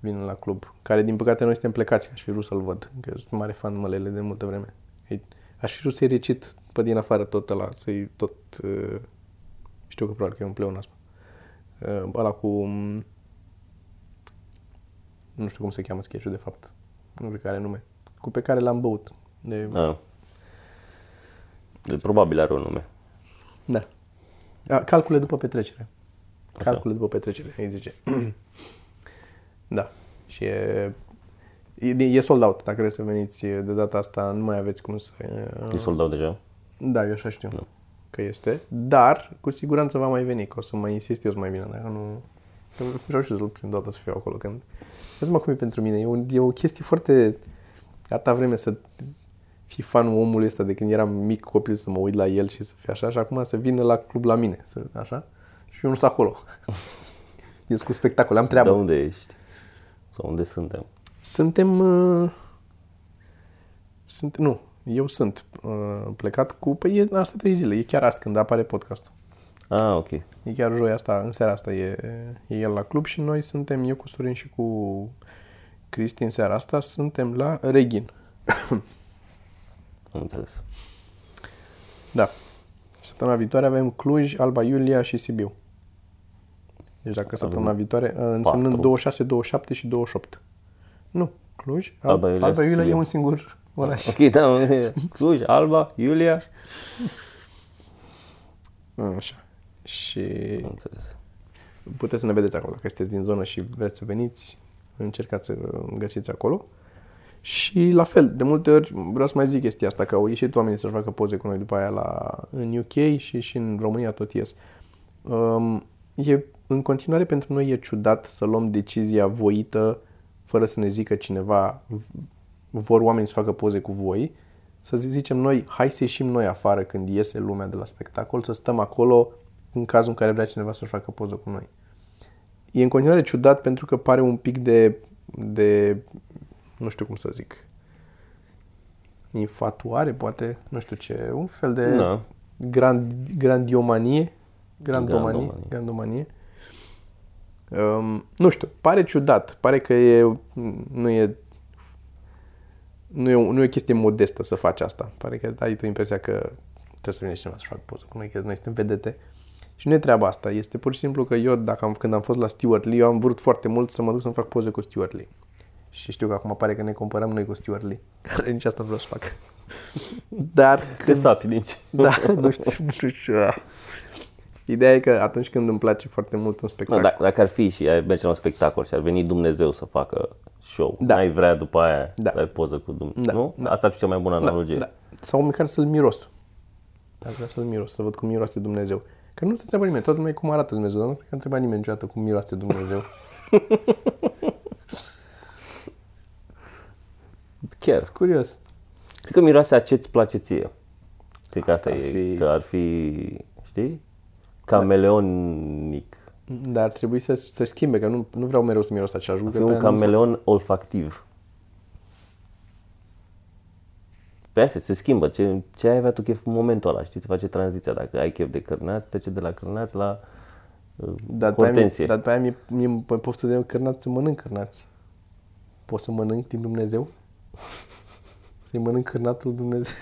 Vin la club. Care, din păcate, noi suntem plecați. că Aș fi vrut să-l văd. Că sunt mare fan mălele de multă vreme. Ei, Aș fi vrut să-i recit pe din afară tot ăla. Să-i tot... Uh, știu că probabil că e un pleonasm. Uh, ăla cu... um, Nu știu cum se cheamă sketch de fapt. Nu cred că are nume. Cu pe care l-am băut. De Da. De, probabil are un nume. Da. A, calcule după petrecere. Calcule după petrecere, îi zice. da. Și e, e, e sold out. Dacă vreți să veniți de data asta, nu mai aveți cum să... E soldau deja? Da, eu așa știu că este. Dar, cu siguranță va mai veni, că o să mai insist eu să mai vină. Dacă nu... că Vreau și să prima dată să fiu acolo când... Vezi mă cum e pentru mine. E, un, e o chestie foarte... Atâta vreme să fii fanul omului ăsta de când eram mic copil să mă uit la el și să fie așa și acum să vină la club la mine, să, așa, și eu nu sunt acolo. Ies cu spectacol, am treabă. De unde ești? Sau unde suntem? Suntem, uh, sunt, nu, eu sunt uh, plecat cu, păi e asta trei zile, e chiar asta când apare podcastul. Ah, ok. E chiar joi asta, în seara asta e, e el la club și noi suntem, eu cu Sorin și cu Cristi în seara asta, suntem la Reghin. Am înțeles. Da. Săptămâna viitoare avem Cluj, Alba Iulia și Sibiu. Deci dacă săptămâna viitoare, uh, însemnând patru. 26, 27 și 28. Nu, Cluj, Al- Alba Iulia Alba și Iulia e Sibiu. un singur oraș. Ok, da, Cluj, Alba, Iulia. Așa. Și Am înțeles. puteți să ne vedeți acolo. Dacă sunteți din zonă și vreți să veniți, încercați să găsiți acolo. Și la fel, de multe ori vreau să mai zic chestia asta, că au ieșit oamenii să facă poze cu noi după aia la, în UK și și în România tot ies. Um, e, în continuare pentru noi e ciudat să luăm decizia voită fără să ne zică cineva vor oamenii să facă poze cu voi, să zicem noi, hai să ieșim noi afară când iese lumea de la spectacol, să stăm acolo în cazul în care vrea cineva să-și facă poză cu noi. E în continuare ciudat pentru că pare un pic de, de nu știu cum să zic, infatuare, poate, nu știu ce, un fel de Da. grand, grandiomanie. Grandomanie. Grandomanie. Grandomanie. Um, nu știu, pare ciudat. Pare că e, nu e nu e, o- nu e o chestie modestă să faci asta. Pare că ai tu impresia că trebuie să vină cineva să fac poză cu noi, că noi suntem vedete. Și nu e treaba asta. Este pur și simplu că eu, dacă am, când am fost la Stuart Lee, eu am vrut foarte mult să mă duc să-mi fac poze cu Stuart Lee. Și știu că acum pare că ne comparăm noi cu Stuart Lee. Care nici asta nu vreau să fac. Dar Te sapi din ce? da, nu știu, nu știu. ah. Ideea e că atunci când îmi place foarte mult un Da, spectacol, dacă, dacă ar fi și ai merge la un spectacol și ar veni Dumnezeu să facă show, Da. n-ai vrea după aia Da. să ai poză cu Dumnezeu, Da, nu? da. Asta ar fi cea mai bună analogie. da, sau măcar să-l miros. Aș vrea să-l miros, să văd cum miroase Dumnezeu. Că nu se întreabă nimeni, toată lumea e cum arată Dumnezeu, dar nu cred că a întrebat nimeni niciodată cum miroase Dumnezeu. Chiar. Sunt curios. Cred că miroase a ce-ți place ție. Cred că asta, Asta ar e, fi- că ar fi, știi? Cameleonic. Dar ar trebui să se schimbe, că nu, nu vreau mereu să miros același lucru. Fi că un pe aia nu- cameleon olfactiv. Pe asta se schimbă. Ce, ce ai avea tu chef în momentul ăla, știi? Se face tranziția. Dacă ai chef de cârnați, trece de la cârnați la uh, Dar pe aia, mi- hortensie. dar pe aia mi, mi, pe poftă de cârnați să mănânc cârnați. Pot să mănânc din Dumnezeu? Să-i mănânc cârnatul lui Dumnezeu?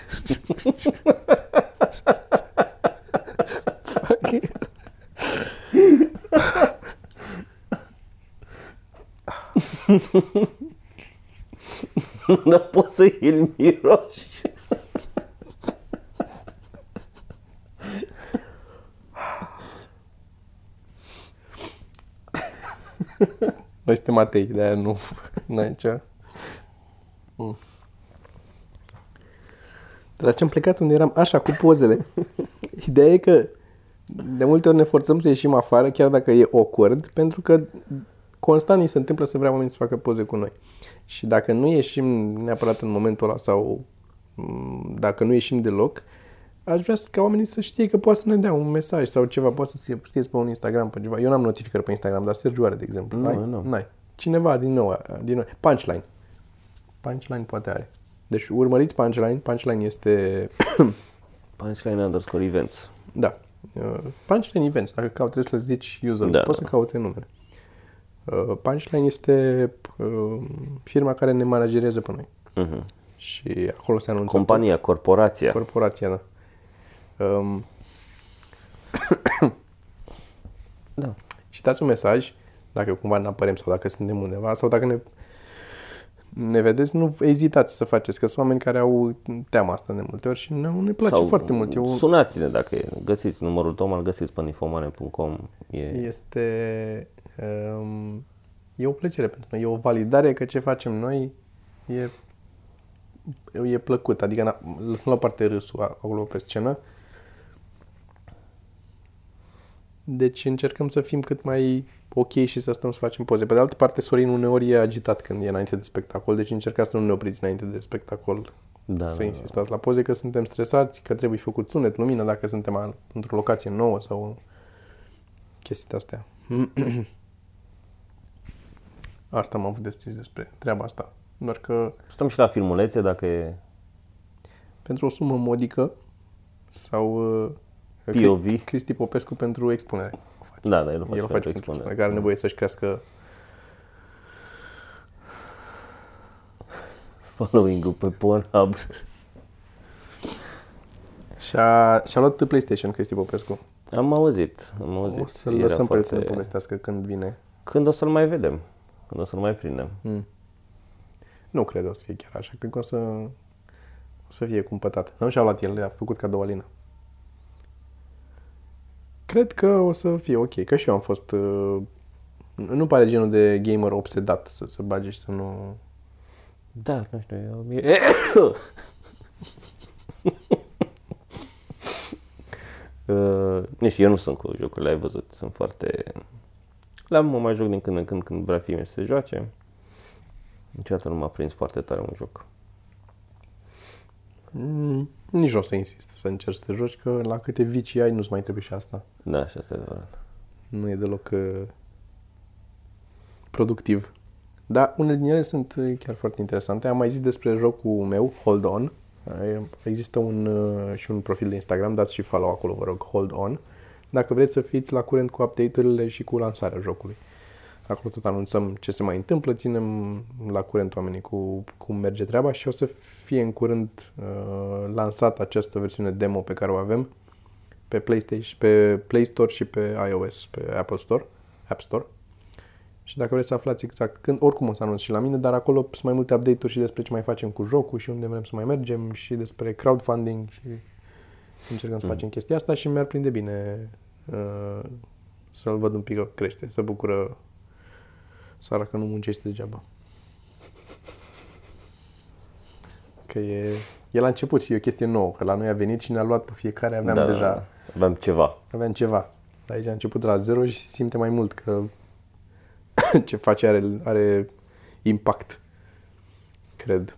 Dar poți să îl miroși. Noi suntem atei, de-aia nu, nu ai ce. Mm. De la ce am plecat unde eram? Așa, cu pozele. Ideea e că de multe ori ne forțăm să ieșim afară, chiar dacă e awkward, pentru că constant ni se întâmplă să vrea oamenii să facă poze cu noi. Și dacă nu ieșim neapărat în momentul ăla sau mm, dacă nu ieșim deloc, aș vrea ca oamenii să știe că poate să ne dea un mesaj sau ceva, poate să scrie, scrieți pe un Instagram, pe ceva. Eu n-am notificări pe Instagram, dar Sergiu are, de exemplu. Nu, Ai? nu. N-ai. Cineva din nou, din nou. Punchline. Punchline poate are. Deci urmăriți Punchline. Punchline este... Punchline underscore events. da. Uh, Punchline Events. Dacă caut, trebuie să-l zici user. Da, Poți da. să caute numele. Uh, Punchline este uh, firma care ne managerează pe noi. Mhm. Și acolo se anunță Compania, corporația. corporația, da. Um, Da. și dați un mesaj, dacă cumva ne apărem sau dacă suntem undeva, sau dacă ne, ne vedeți, nu ezitați să faceți, că sunt oameni care au teama asta de multe ori și ne, ne place Sau foarte mult. Eu, sunați-ne dacă e. Găsiți numărul tău, îl găsiți pe nifomane.com. E... este um, e o plăcere pentru noi, e o validare că ce facem noi e, e plăcut, adică na, lăsăm la parte râsul acolo pe scenă. Deci încercăm să fim cât mai ok și să stăm să facem poze. Pe de altă parte, Sorin uneori e agitat când e înainte de spectacol, deci încercați să nu ne opriți înainte de spectacol Da, să da, insistați la poze, că suntem stresați, că trebuie făcut sunet, lumină, dacă suntem a- într-o locație nouă sau chestii astea. asta am avut de scris despre treaba asta. Doar că Stăm și la filmulețe dacă e pentru o sumă modică sau uh, POV. Cri- Cristi Popescu pentru expunere. Da, da, el o face, El o face pentru expunere. expunere, care are nevoie să-și crească Following-ul pe Pornhub. și-a, și-a luat PlayStation Cristi Popescu. Am auzit, am auzit. O să-l Era lăsăm pe el să foarte- ne povestească când vine. Când o să-l mai vedem? Când o să-l mai prindem? Nu cred o să fie chiar așa. Cred că o să, o să fie cumpătat. Nu și-a luat el, le-a făcut cadou Alina. Cred că o să fie ok. Că și eu am fost... Uh, nu pare genul de gamer obsedat să se bage și să nu... Da, nu știu, eu... mie- Uh, nici eu nu sunt cu jocurile, ai văzut, sunt foarte... La mă mai joc din când în când când vrea fi să se joace. Niciodată nu m-a prins foarte tare un joc. Mm, nici nu o să insist să încerci să te joci, că la câte vicii ai nu-ți mai trebuie și asta. Da, și asta e adevărat. Nu e deloc uh, productiv. Dar unele din ele sunt uh, chiar foarte interesante. Am mai zis despre jocul meu, Hold On, Uh, Există un, uh, și un profil de Instagram, dați și follow acolo, vă rog, hold on. Dacă vreți să fiți la curent cu update-urile și cu lansarea jocului. Acolo tot anunțăm ce se mai întâmplă, ținem la curent oamenii cu cum merge treaba și o să fie în curând uh, lansat această versiune demo pe care o avem pe PlayStation, pe Play Store și pe iOS, pe Apple Store, App Store. Și dacă vreți să aflați exact când, oricum o să anunț și la mine, dar acolo sunt mai multe update-uri și despre ce mai facem cu jocul și unde vrem să mai mergem și despre crowdfunding și încercăm să facem chestia asta și mi-ar prinde bine uh, să-l văd un pic că crește, să bucură Sara că nu muncește degeaba. Că e, e la început și e o chestie nouă, că la noi a venit și ne-a luat pe fiecare, aveam Da, deja, da, da. Aveam ceva. aveam ceva. Dar aici a început de la zero și simte mai mult că ce face are, are impact, cred.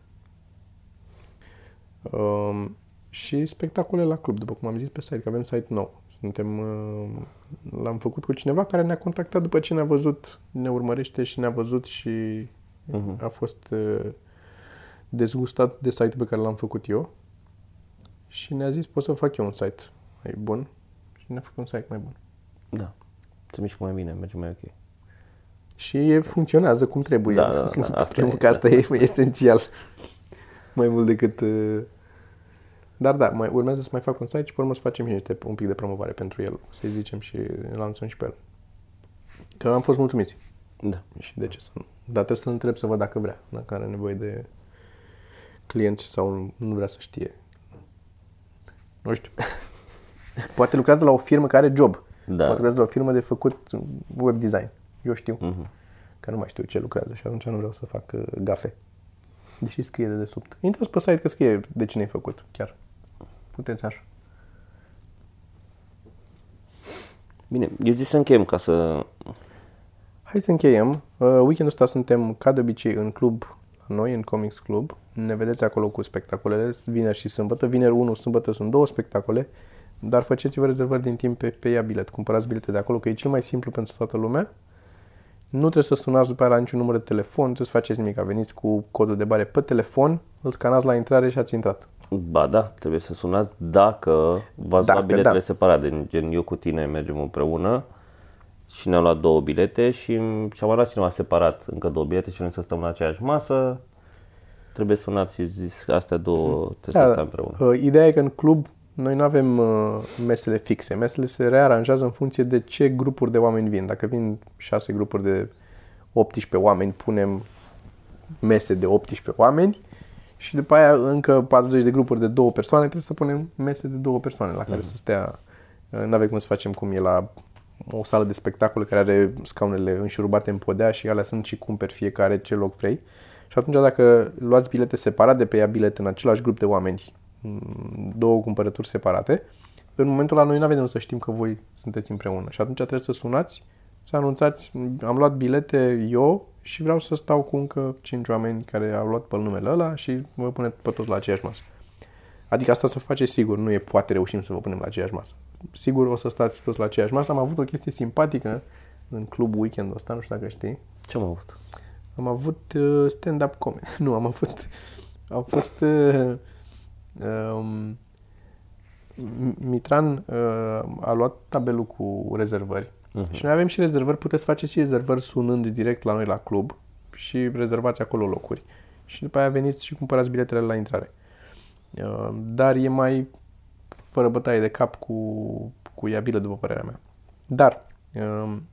Um, și spectacole la club, după cum am zis pe site, că avem site nou. Suntem, uh, l-am făcut cu cineva care ne-a contactat după ce ne-a văzut, ne urmărește și ne-a văzut și Mhm. a fost uh, dezgustat de site pe care l-am făcut eu și ne-a zis pot să fac eu un site mai bun și ne-a făcut un site mai bun. Da. Se mișcă mai bine, merge mai ok. Și e, funcționează cum trebuie. Da, da, da, asta Cred e, că asta e esențial. Mai mult decât... uh, Dar da, mai urmează să mai fac un site și pe urmă să facem și niște, un pic de promovare pentru el, să zicem și îl lansăm și pe el. Că am fost mulțumiți. Da. Și de ce să nu? Dar trebuie să-l întreb să văd dacă vrea, dacă are nevoie de clienți sau nu, nu vrea să știe. Nu știu. Poate lucrează la o firmă care are job. Da. Poate lucrează la o firmă de făcut web design. Eu știu. Mhm. Că nu mai știu ce lucrează și atunci nu vreau să fac uh, gafe. Deși scrie de desubt. Intrați pe site că scrie de cine ai făcut, chiar. Puteți așa. Bine, eu zic să încheiem ca să... Hai să încheiem. Uh, weekendul ăsta suntem, ca de obicei, în club la noi, în Comics Club. Ne vedeți acolo cu spectacolele, vineri și sâmbătă. Vineri 1, sâmbătă sunt două spectacole, dar faceți-vă rezervări din timp pe, pe ea bilet. Cumpărați bilete de acolo, că e cel mai simplu pentru toată lumea. Nu trebuie să sunați după aia la niciun număr de telefon, nu trebuie să faceți nimic. Veniți cu codul de bare pe telefon, îl scanați la intrare și ați intrat. Ba da, trebuie să sunați dacă v-ați Dacă, luat biletele da. separat, de gen eu cu tine mergem împreună și ne-am luat două bilete și și-am mai luat cineva separat încă două bilete și vrem să stăm la aceeași masă. Trebuie sunați și zis astea două trebuie să stăm împreună. uh, ideea e că în club noi nu avem uh, mesele fixe. Mesele se rearanjează în funcție de ce grupuri de oameni vin. Dacă vin șase grupuri de 18 oameni, punem mese de 18 oameni și după aia încă 40 de grupuri de două persoane, trebuie să punem mese de două persoane la care să stea. Nu avem cum să facem cum e la o sală de spectacole care are scaunele înșurubate în podea și alea sunt și cumperi fiecare ce loc vrei. Și atunci dacă luați bilete separat de pe ea bilete în același grup de oameni, m, două cumpărături separate, în momentul ăla noi nu avem să știm că voi sunteți împreună. Și atunci trebuie să sunați, să anunțați, am luat bilete eu și vreau să stau cu încă 5 oameni care au luat pe numele ăla și vă puneți pe toți la aceeași masă. Adică asta să face sigur, nu e poate reușim să vă punem la aceeași masă. Sigur o să stați toți la aceeași masă. Am avut o chestie simpatică în club weekendul ăsta, nu știu dacă știi. Ce am avut? Am avut uh, stand-up comedy. Nu, am avut... A fost... Uh, um, Mitran uh, a luat tabelul cu rezervări uh-huh. și noi avem și rezervări. Puteți face și rezervări sunând direct la noi la club și rezervați acolo locuri. Și după aia veniți și cumpărați biletele la intrare. Uh, dar e mai fără bătaie de cap cu, cu iabilă, după părerea mea. Dar um,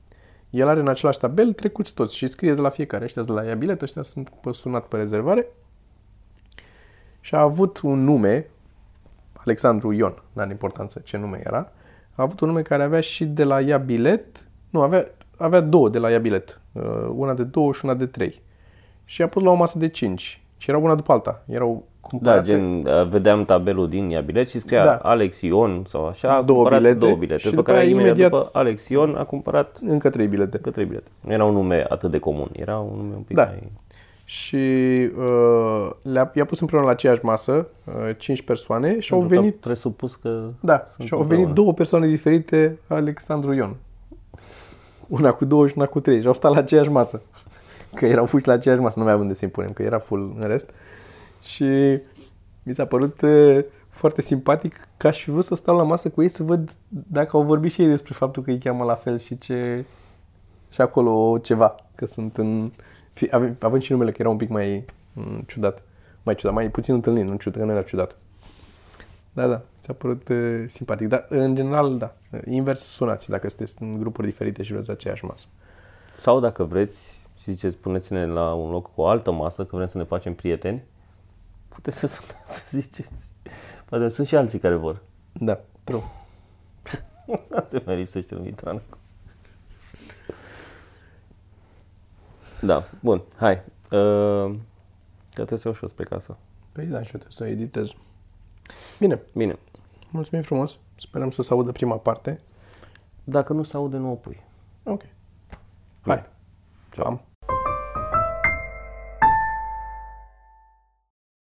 el are în același tabel trecuți toți și scrie de la fiecare. Ăștia sunt la ea bilet, ăștia sunt pe sunat pe rezervare. Și a avut un nume, Alexandru Ion, nu are importanță ce nume era, a avut un nume care avea și de la ea bilet, nu, avea, avea două de la ea bilet, uh, una de două și una de trei. Și a pus la o masă de cinci. Și erau una după alta. Erau Da, cumpărate. gen, uh, vedeam tabelul din ea bilet și scria Da. Alex Ion sau așa, a Două cumpărat bilete două bilete. și După după care aia imediat, imediat- după Alex Ion a cumpărat Încă trei bilete. încă trei bilete. Nu era un nume atât de comun, era un nume un pic Da. mai... Și uh, le-a, i-a pus împreună la aceeași masă, uh, cinci persoane și au Pentru că venit... presupus că Da, sunt și au venit împreună. două persoane diferite, Alexandru Ion. Una cu două și una cu trei. Și au stat la aceeași masă. Că erau puși la aceeași masă, nu mai avem de să-i punem, că era full în rest. Și Mi s-a părut uh, foarte simpatic că aș fi vrut să stau la masă cu ei să văd dacă au vorbit și ei despre faptul că îi cheamă la fel și ce și acolo ceva, că sunt în fi, ave- având și numele că era un pic mai m, ciudat, mai ciudat, mai puțin întâlnit, nu ciudat, că nu era ciudat. Da, da, ți-a părut uh, simpatic, dar în general, da, invers sunați dacă sunteți în grupuri diferite și vreți aceeași masă. Sau dacă vreți și ziceți, puneți-ne la un loc cu o altă masă, că vrem să ne facem prieteni, puteți să, sunați, să ziceți. Poate sunt și alții care vor. Da, true. Se mai lipsește lui Mitran. Da, bun, hai. Uh, că trebuie să iau și eu spre casă. Păi da, și eu trebuie să editez. Bine, Bine, mulțumim frumos, sperăm să se audă prima parte. dacă nu se aude, nu o pui. Ok. Hai. Ceau. Am.